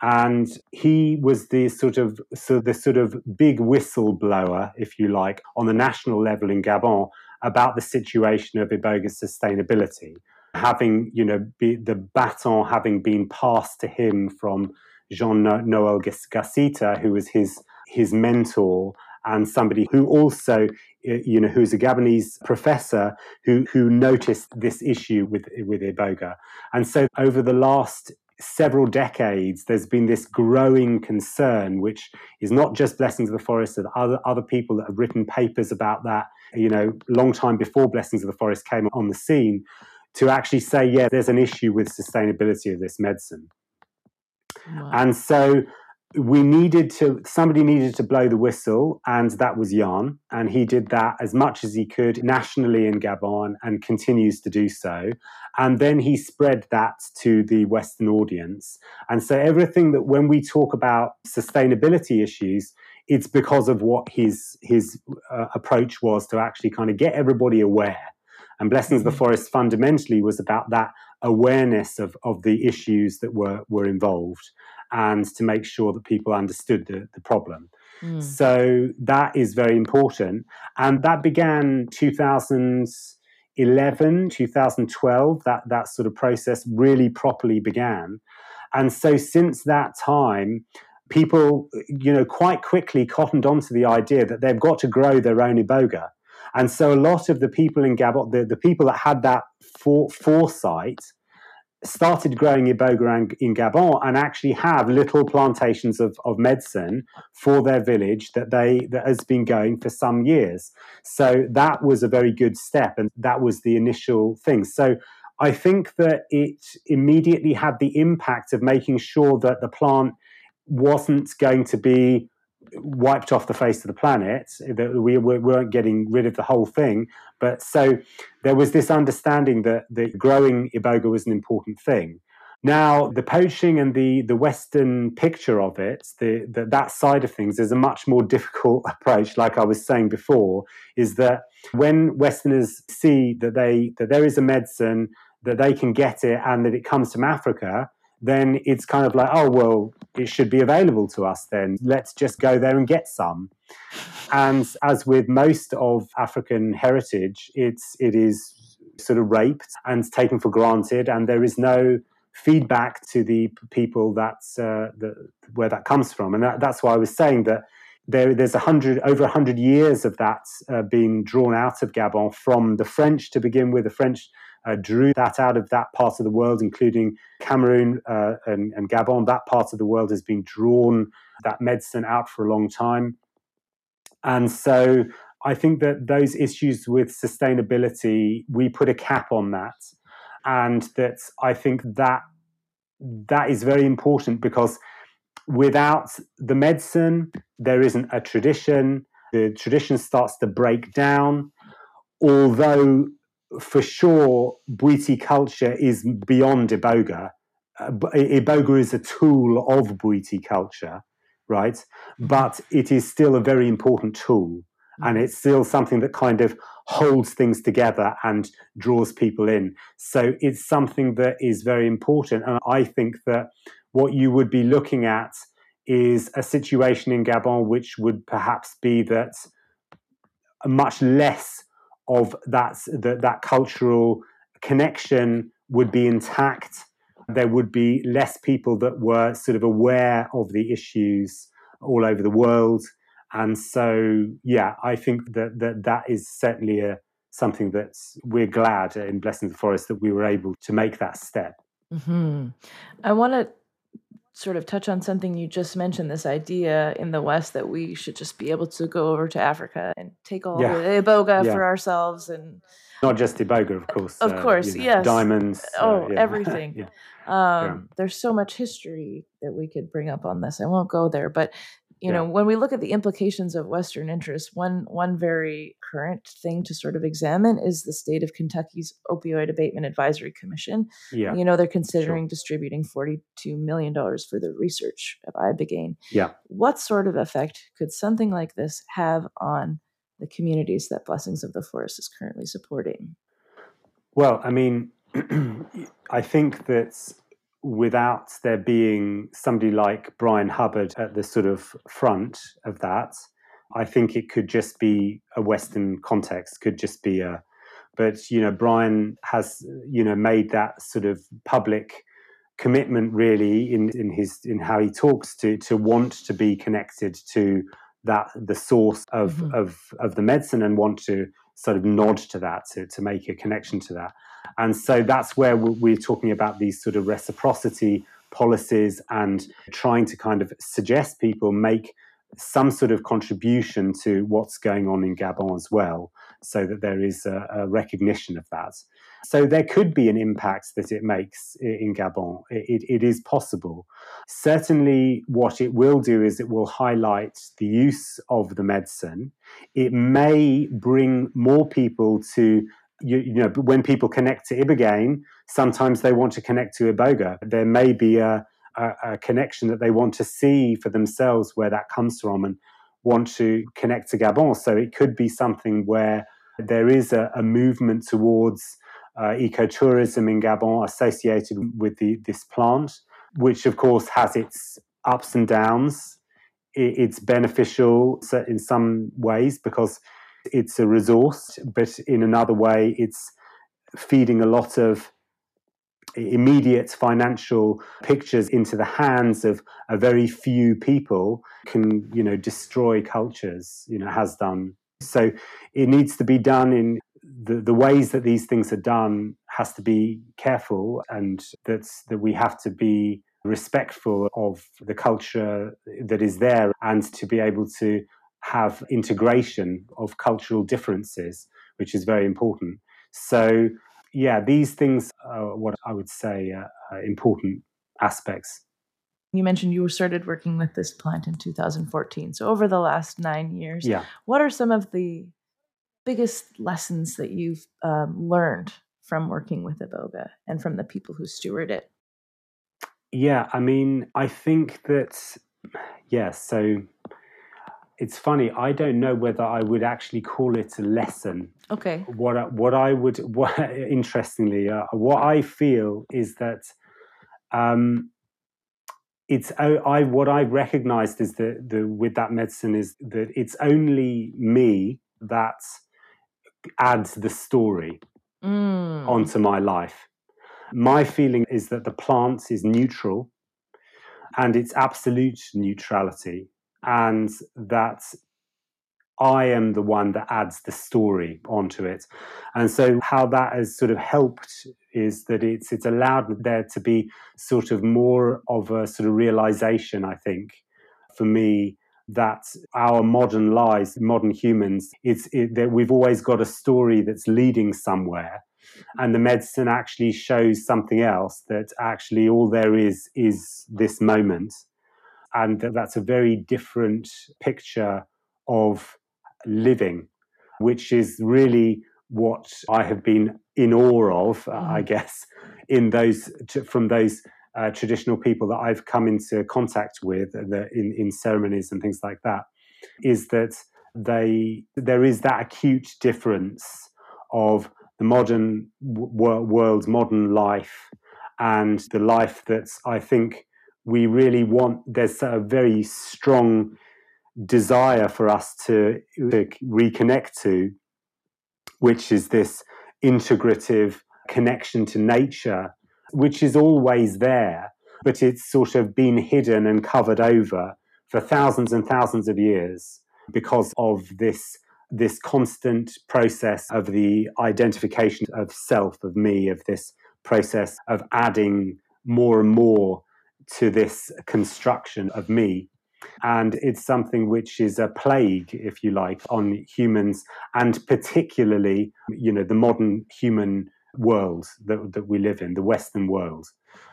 And he was the sort of so the sort of big whistleblower, if you like, on the national level in Gabon about the situation of Iboga's sustainability, having, you know, be, the baton having been passed to him from Jean Noel Gassita, who was his, his mentor and somebody who also, you know, who's a Gabonese professor who, who noticed this issue with, with Iboga. And so over the last several decades, there's been this growing concern, which is not just Blessings of the Forest, but other, other people that have written papers about that, you know, long time before Blessings of the Forest came on the scene, to actually say, yeah, there's an issue with sustainability of this medicine. Wow. And so we needed to somebody needed to blow the whistle and that was Yann and he did that as much as he could nationally in Gabon and continues to do so. And then he spread that to the western audience. And so everything that when we talk about sustainability issues it's because of what his his uh, approach was to actually kind of get everybody aware. And blessings mm-hmm. of the forest fundamentally was about that awareness of, of the issues that were were involved and to make sure that people understood the, the problem. Mm. So that is very important. And that began 2011, 2012, that, that sort of process really properly began. And so since that time, people, you know, quite quickly cottoned onto the idea that they've got to grow their own iboga. And so a lot of the people in Gabon, the, the people that had that for, foresight, started growing iboga in Gabon and actually have little plantations of, of medicine for their village that they that has been going for some years. So that was a very good step, and that was the initial thing. So I think that it immediately had the impact of making sure that the plant wasn't going to be wiped off the face of the planet. That we weren't getting rid of the whole thing. But so there was this understanding that the growing iboga was an important thing. Now, the poaching and the, the Western picture of it, the, the, that side of things, is a much more difficult approach. Like I was saying before, is that when Westerners see that they that there is a medicine that they can get it and that it comes from Africa, then it's kind of like, oh, well, it should be available to us then. Let's just go there and get some. And as with most of African heritage, it's, it is sort of raped and taken for granted, and there is no feedback to the people that's uh, the, where that comes from. And that, that's why I was saying that there, there's a hundred over a hundred years of that uh, being drawn out of Gabon from the French to begin with. The French uh, drew that out of that part of the world, including Cameroon uh, and, and, Gabon. That part of the world has been drawn that medicine out for a long time. And so I think that those issues with sustainability, we put a cap on that. And that I think that that is very important because without the medicine, there isn't a tradition. The tradition starts to break down. Although for sure, Bwiti culture is beyond Iboga. Uh, Iboga is a tool of Bwiti culture, right? But it is still a very important tool. And mm-hmm. it's still something that kind of holds things together and draws people in. So it's something that is very important. And I think that what you would be looking at is a situation in Gabon which would perhaps be that much less of that, that, that cultural connection would be intact. There would be less people that were sort of aware of the issues all over the world. And so, yeah, I think that that, that is certainly a, something that we're glad in Blessing the Forest that we were able to make that step. Mm-hmm. I want to sort of touch on something you just mentioned this idea in the West that we should just be able to go over to Africa and take all Yeah. the iboga Yeah. for ourselves and Not just Iboga, of course. Of uh, course, you know, yes. Diamonds. uh, Oh, yeah. everything. yeah. um, there's so much history that we could bring up on this. I won't go there, but you know, when we look at the implications of Western interests, one one very current thing to sort of examine is the state of Kentucky's opioid abatement advisory commission. Yeah. You know, they're considering distributing $42 million for the research of Ibogaine. Yeah. What sort of effect could something like this have on the communities that Blessings of the Forest is currently supporting? Well, I mean, I think that without there being somebody like Bryan Hubbard at the sort of front of that, I think it could just be a Western context, could just be a. But you know, Bryan has you know made that sort of public commitment really in in his in how he talks to to want to be connected to that the source of Mhm. of of the medicine and want to sort of nod to that to, to make a connection to that and so that's where we- we're talking about these sort of reciprocity policies and trying to kind of suggest people make some sort of contribution to what's going on in Gabon as well, so that there is a, a recognition of that. So there could be an impact that it makes in Gabon. It, it is possible. Certainly, what it will do is it will highlight the use of the medicine. It may bring more people to you, you know, when people connect to Ibogaine, sometimes they want to connect to Iboga. There may be a, a, a connection that they want to see for themselves where that comes from and want to connect to Gabon. So it could be something where there is a, a movement towards uh, ecotourism in Gabon associated with the, this plant, which of course has its ups and downs. I- It's beneficial in some ways because it's a resource, but in another way, it's feeding a lot of immediate financial pictures into the hands of a very few people can you know destroy cultures you know has done. So it needs to be done in the, the ways that these things are done has to be careful and that's that we have to be respectful of the culture that is there and to be able to have integration of cultural differences which is very important so yeah, these things are what I would say are, important aspects. You mentioned you started working with this plant in 2014. So, over the last nine years, Yeah. what are some of the biggest lessons that you've um, learned from working with Iboga and from the people who steward it? Yeah, I mean, I think that, yeah, so it's funny. I don't know whether I would actually call it a lesson. Okay. What I, what I would, what, interestingly, uh, what I feel is that um, it's I what I've recognized is that the with that medicine is that it's only me that adds the story Mm. onto my life. My feeling is that the plant is neutral and it's absolute neutrality, and that I am the one that adds the story onto it. And so, how that has sort of helped is that it's it's allowed there to be sort of more of a sort of realization, I think, for me that our modern lives, modern humans, it's it, that we've always got a story that's leading somewhere, and the medicine actually shows something else. That actually all there is is this moment, and that that's a very different picture of living, which is really what I have been in awe of, uh, I Mhm. guess, in those t- from those uh, traditional people that I've come into contact with uh, the, in in ceremonies and things like that, is that they there is that acute difference of the modern w- world, modern life, and the life that I think we really want. There's a very strong desire for us to, to reconnect to, which is this integrative connection to nature, which is always there, but it's sort of been hidden and covered over for thousands and thousands of years because of this this constant process of the identification of self of me of this process of adding more and more to this construction of me. And it's something which is a plague, if you like, on humans and particularly, you know, the modern human world that, that we live in, the Western world.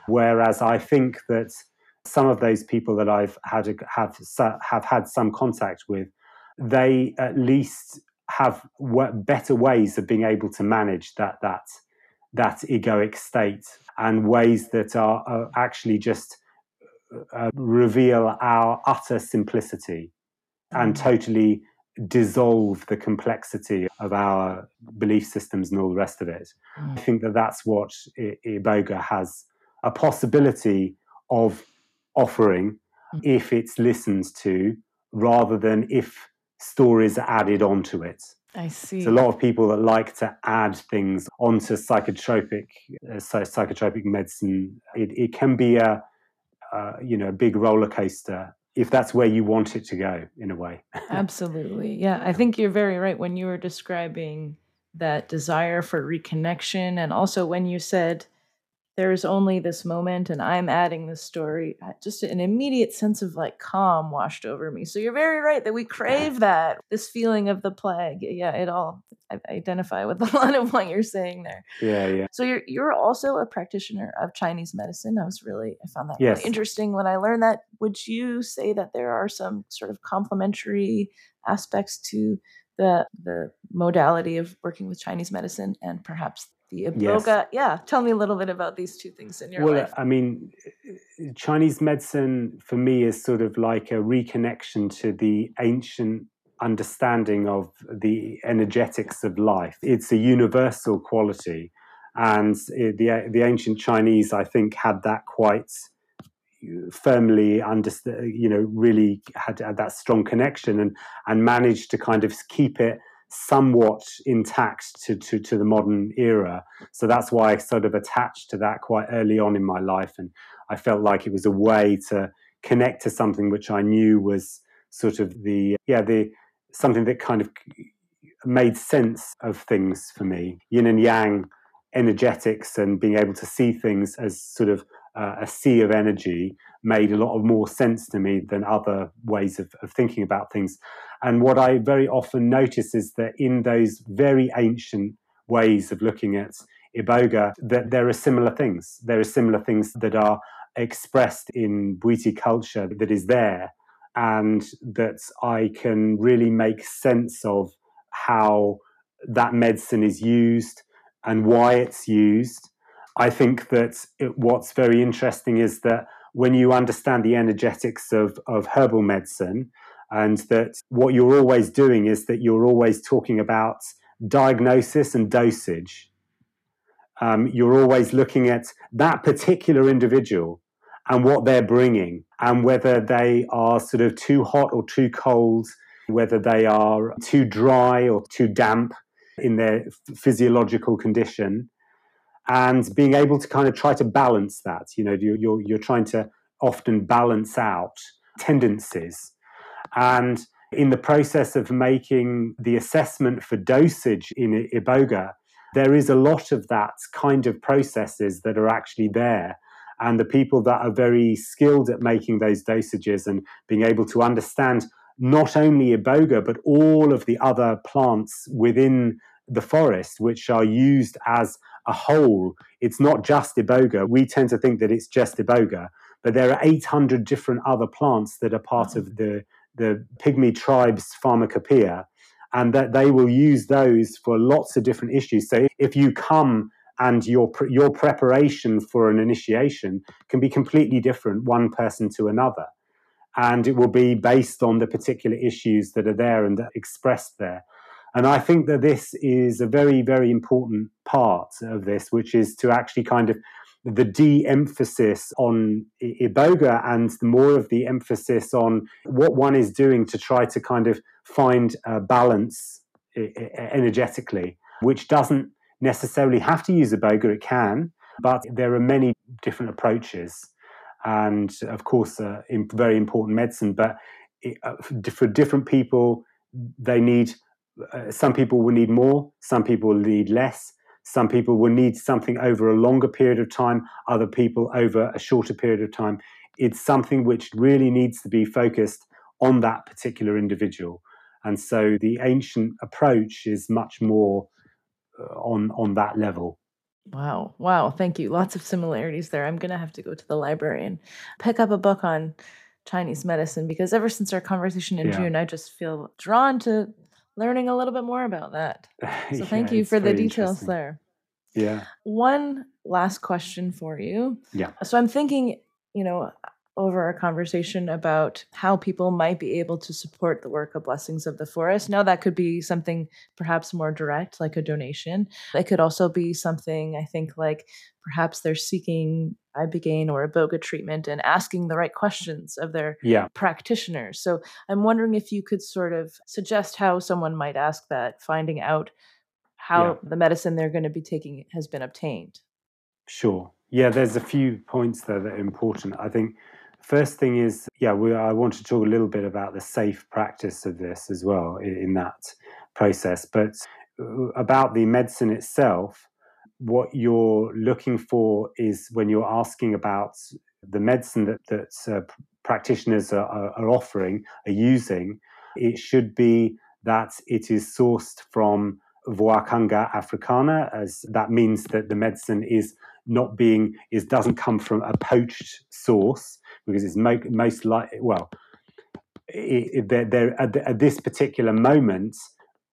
Whereas I think that some of those people that I've had have have had some contact with, they at least have better ways of being able to manage that that that egoic state and ways that are, are actually just uh, reveal our utter simplicity and mm. totally dissolve the complexity of our belief systems and all the rest of it. Mm. I think that that's what I- Iboga has a possibility of offering mm. if it's listened to rather than if stories are added onto it. I see. There's a lot of people that like to add things onto psychotropic uh, psychotropic medicine. It, it can be a uh, you know a big roller coaster if that's where you want it to go in a way. Absolutely, yeah. I think you're very right when you were describing that desire for reconnection, and also when you said there's only this moment and I'm adding this story, uh, just an immediate sense of like calm washed over me. So you're very right that we crave that, this feeling of the plague. Yeah, it all I identify with a lot of what you're saying there. Yeah, yeah. So you're you're also a practitioner of Chinese medicine. I was really I found that yes. really interesting when I learned that. Would you say that there are some sort of complementary aspects to the the modality of working with Chinese medicine and perhaps the iboga. Yes. Yeah, tell me a little bit about these two things in your well, life. I mean, Chinese medicine for me is sort of like a reconnection to the ancient understanding of the energetics of life. It's a universal quality, and the the ancient Chinese, I think, had that quite uh, firmly understood. You know, really had, had that strong connection and and managed to kind of keep it somewhat intact to, to, to the modern era. So that's why I sort of attached to that quite early on in my life. And I felt like it was a way to connect to something which I knew was sort of the, yeah, the, something that kind of made sense of things for me. Yin and yang energetics and being able to see things as sort of uh, a sea of energy made a lot of more sense to me than other ways of, of thinking about things. And what I very often notice is that in those very ancient ways of looking at iboga, that there are similar things. There are similar things that are expressed in Bwiti culture that is there, and that I can really make sense of how that medicine is used and why it's used. I think that it, what's very interesting is that when you understand the energetics of, of herbal medicine, and that what you're always doing is that you're always talking about diagnosis and dosage. Um, you're always looking at that particular individual and what they're bringing, and whether they are sort of too hot or too cold, whether they are too dry or too damp in their physiological condition and being able to kind of try to balance that. You know, you're, you're, trying to often balance out tendencies. And in the process of making the assessment for dosage in Iboga, there is a lot of that kind of processes that are actually there. And the people that are very skilled at making those dosages and being able to understand not only Iboga, but all of the other plants within the forest, which are used as a whole. It's not just iboga. We tend to think that it's just iboga, but there are 800 different other plants that are part of mm. the, the pygmy tribe's pharmacopoeia, and that they will use those for lots of different issues. So if you come and your your preparation for an initiation can be completely different one person to another and it will be based on the particular issues that are there and expressed there and I think that this is a very, very important part of this, which is to actually kind of the de emphasis on iboga and more of the emphasis on what one is doing to try to kind of find a balance energetically, which doesn't necessarily have to use iboga, it can, but there are many different approaches. And of course, uh, very important medicine, but it, uh, for different people, they need uh, some people will need more, some people will need less. Some people will need something over a longer period of time, other people over a shorter period of time. It's something which really needs to be focused on that particular individual. And so the ancient approach is much more uh, on on that level. Wow. Wow. Thank you. Lots of similarities there. I'm going to have to go to the library and pick up a book on Chinese medicine because ever since our conversation in yeah. June, I just feel drawn to learning a little bit more about that. So yeah, thank you for the details there. Yeah. One last question for you. Yeah. So I'm thinking, you know, over a conversation about how people might be able to support the work of Blessings of the Forest. Now, that could be something perhaps more direct, like a donation. It could also be something, I think, like perhaps they're seeking ibogaine or iboga treatment and asking the right questions of their yeah. practitioners. So I'm wondering if you could sort of suggest how someone might ask that, finding out how yeah. the medicine they're going to be taking has been obtained. Sure. Yeah, there's a few points there that are important. I think First thing is, yeah, we, I want to talk a little bit about the safe practice of this as well in, in that process. But uh, about the medicine itself, what you're looking for is when you're asking about the medicine that, that uh, practitioners are, are, offering, are using, it should be that it is sourced from Voacanga africana, as that means that the medicine is not being is doesn't come from a poached source because it's mo- most likely, well, it, it, they're, at, at, this particular moment,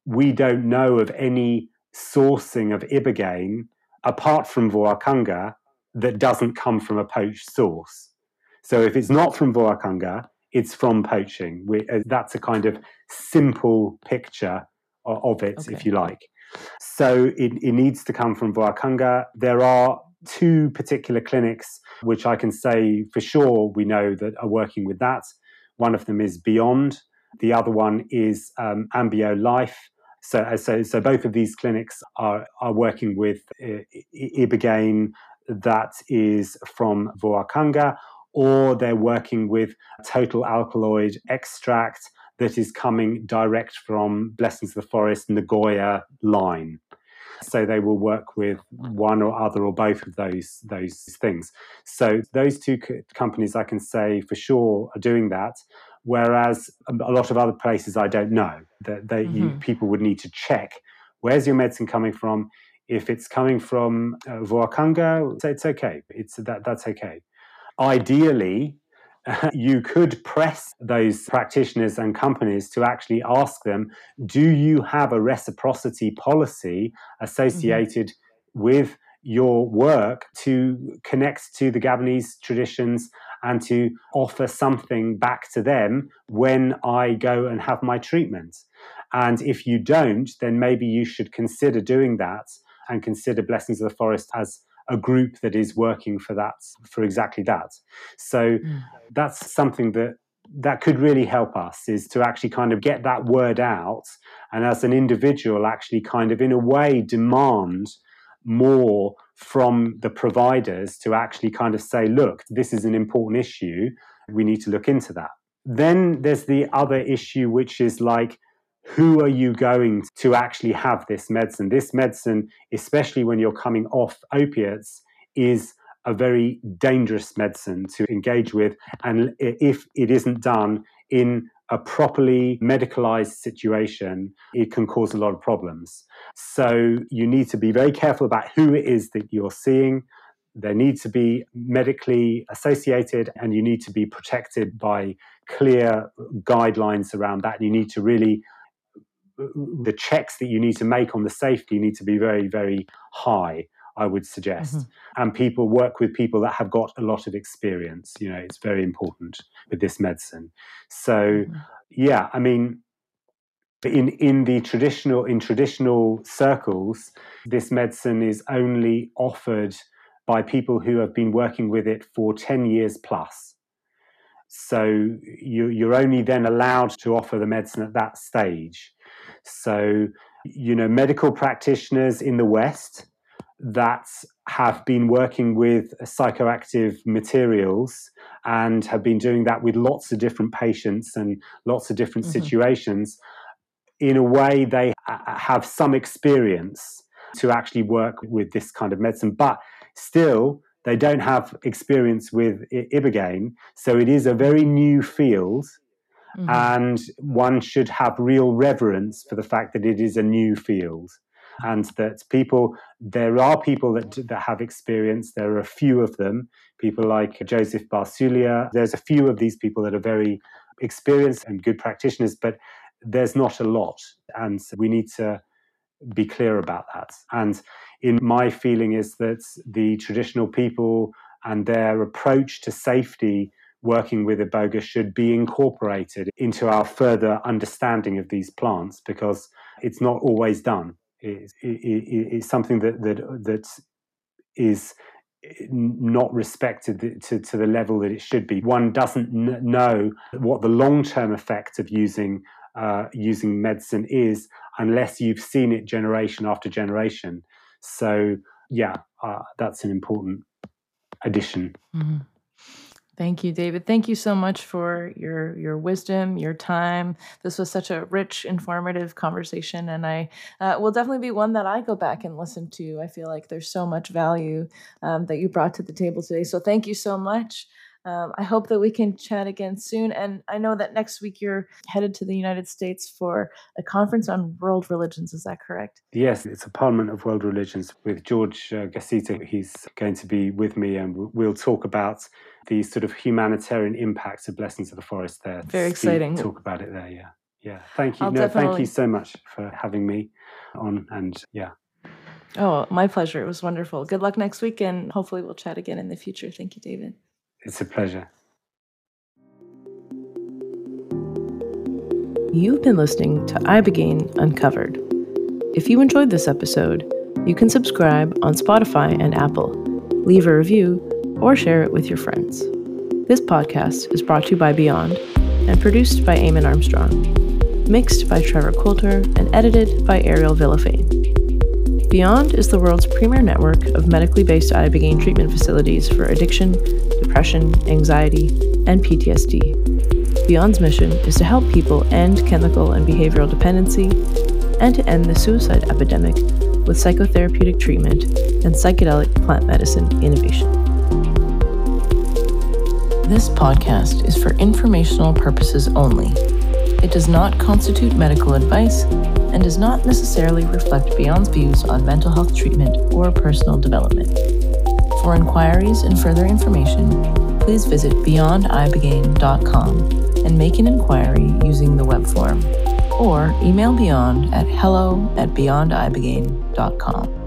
we don't know of any sourcing of ibogaine apart from Voacanga that doesn't come from a poached source. So if it's not from Voacanga, it's from poaching. We, uh, that's a kind of simple picture of, of it, okay. if you like. So it, it needs to come from Voacanga. There are two particular clinics which I can say for sure we know that are working with that. One of them is Beond, the other one is um, Ambio Life. So, uh, so, so both of these clinics are, are working with uh, Ibogaine that is from Voacanga, or they're working with total alkaloid extract that is coming direct from Blessings of the Forest Nagoya line. So they will work with one or other or both of those those things. So those two co- companies, I can say for sure, are doing that. Whereas a lot of other places, I don't know that they, mm-hmm. you, people would need to check where's your medicine coming from. If it's coming from uh, Voacanga, it's okay. It's that that's okay. Ideally, you could press those practitioners and companies to actually ask them do you have a reciprocity policy associated mm-hmm. with your work to connect to the Gabonese traditions and to offer something back to them when I go and have my treatment. And if you don't, then maybe you should consider doing that and consider Blessings of the Forest as a group that is working for that for exactly that. So mm. that's something that that could really help us is to actually kind of get that word out and as an individual actually kind of in a way demand more from the providers to actually kind of say look this is an important issue. We need to look into that. Then there's the other issue which is like who are you going to actually have this medicine? This medicine, especially when you're coming off opiates, is a very dangerous medicine to engage with. And if it isn't done in a properly medicalized situation, it can cause a lot of problems. So you need to be very careful about who it is that you're seeing. There need to be medically associated and you need to be protected by clear guidelines around that. You need to really the checks that you need to make on the safety need to be very, very high. I would suggest. Mm-hmm. And people work with people that have got a lot of experience. You know, it's very important with this medicine. So, mm-hmm. yeah, I mean, in in the traditional in traditional circles, this medicine is only offered by people who have been working with it for ten years plus. So you, you're only then allowed to offer the medicine at that stage. So, you know, medical practitioners in the West that have been working with psychoactive materials and have been doing that with lots of different patients and lots of different mm-hmm. situations. In a way, they have some experience to actually work with this kind of medicine. But still, they don't have experience with ibogaine, so it is a very new field. Mm-hmm. And one should have real reverence for the fact that it is a new field and that people there are people that that have experience. There are a few of them. People like Joseph Barsuglia. There's a few of these people that are very experienced and good practitioners but there's not a lot. And we need to be clear about that. And in my feeling is that the traditional people and their approach to safety working with iboga should be incorporated into our further understanding of these plants because it's not always done. It's, it, it, it's something that that that is not respected to, to the level that it should be. One doesn't know what the long term effect of using uh, using medicine is unless you've seen it generation after generation. So yeah, uh, that's an important addition. Mm-hmm. Thank you, David. Thank you so much for your your wisdom, your time. This was such a rich, informative conversation, and I uh, will definitely be one that I go back and listen to. I feel like there's so much value um, that you brought to the table today. So thank you so much. Um, I hope that we can chat again soon. And I know that next week you're headed to the United States for a conference on world religions. Is that correct? Yes, it's a Parliament of World Religions with George uh, Gassita. He's going to be with me, and we'll talk about the sort of humanitarian impacts of Blessings of the Forest there. Very exciting. Talk about it there, yeah. Yeah. Thank you. I'll no, definitely... thank you so much for having me on. And yeah. Oh, my pleasure. It was wonderful. Good luck next week, and hopefully we'll chat again in the future. Thank you, David. It's a pleasure. You've been listening to Ibogaine Uncovered. If you enjoyed this episode, you can subscribe on Spotify and Apple, leave a review, or share it with your friends. This podcast is brought to you by Beond and produced by Eamon Armstrong, mixed by Trevor Coulter, and edited by Ariel Villafane. Beond is the world's premier network of medically based ibogaine treatment facilities for addiction, depression, anxiety, and PTSD. Beond's mission is to help people end chemical and behavioral dependency and to end the suicide epidemic with psychotherapeutic treatment and psychedelic plant medicine innovation. This podcast is for informational purposes only. It does not constitute medical advice and does not necessarily reflect Beond's views on mental health treatment or personal development. For inquiries and further information, please visit beondibogaine.com and make an inquiry using the web form, or email Beond at hello at beondibogaine.com.